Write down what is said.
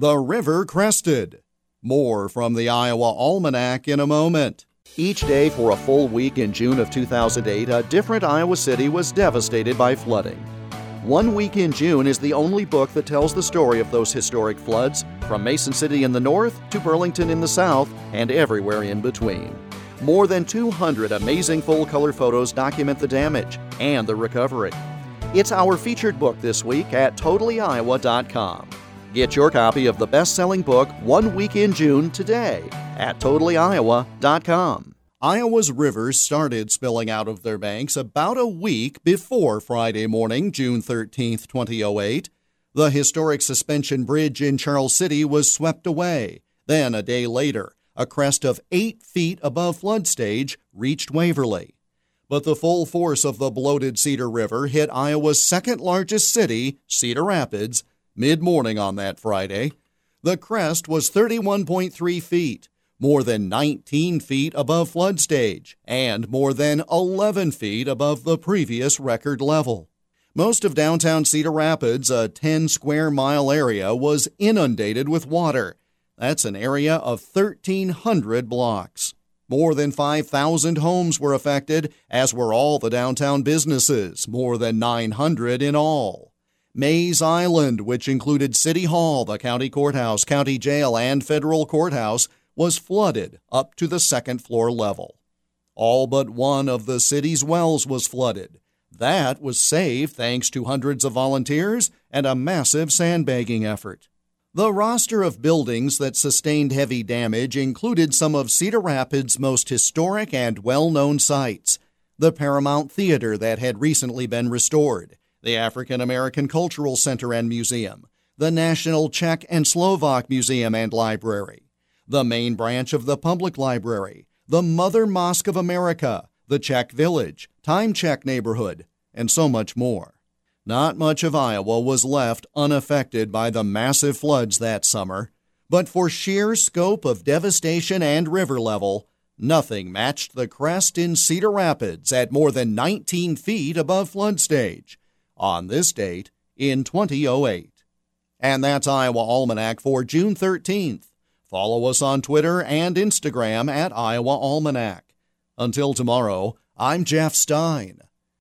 The river crested. More from the Iowa Almanac in a moment. Each day for a full week in June of 2008, a different Iowa city was devastated by flooding. One Week in June is the only book that tells the story of those historic floods, from Mason City in the north to Burlington in the south and everywhere in between. More than 200 amazing full color photos document the damage and the recovery. It's our featured book this week at totallyiowa.com. Get your copy of the best selling book, One Week in June, today at totallyiowa.com. Iowa's rivers started spilling out of their banks about a week before Friday morning, June 13, 2008. The historic suspension bridge in Charles City was swept away. Then, a day later, a crest of eight feet above flood stage reached Waverly. But the full force of the bloated Cedar River hit Iowa's second largest city, Cedar Rapids, mid morning on that Friday. The crest was 31.3 feet more than 19 feet above flood stage, and more than 11 feet above the previous record level. Most of downtown Cedar Rapids, a 10 square mile area, was inundated with water. That's an area of 1,300 blocks. More than 5,000 homes were affected, as were all the downtown businesses, more than 900 in all. Mays Island, which included City Hall, the county courthouse, county jail, and federal courthouse, was flooded up to the second floor level. All but one of the city's wells was flooded. That was saved thanks to hundreds of volunteers and a massive sandbagging effort. The roster of buildings that sustained heavy damage included some of Cedar Rapids' most historic and well known sites the Paramount Theater that had recently been restored, the African American Cultural Center and Museum, the National Czech and Slovak Museum and Library, the main branch of the public library, the Mother Mosque of America, the Czech Village, Time Check neighborhood, and so much more. Not much of Iowa was left unaffected by the massive floods that summer, but for sheer scope of devastation and river level, nothing matched the crest in Cedar Rapids at more than 19 feet above flood stage on this date in 2008. And that's Iowa Almanac for June 13th. Follow us on Twitter and Instagram at Iowa Almanac. Until tomorrow, I'm Jeff Stein.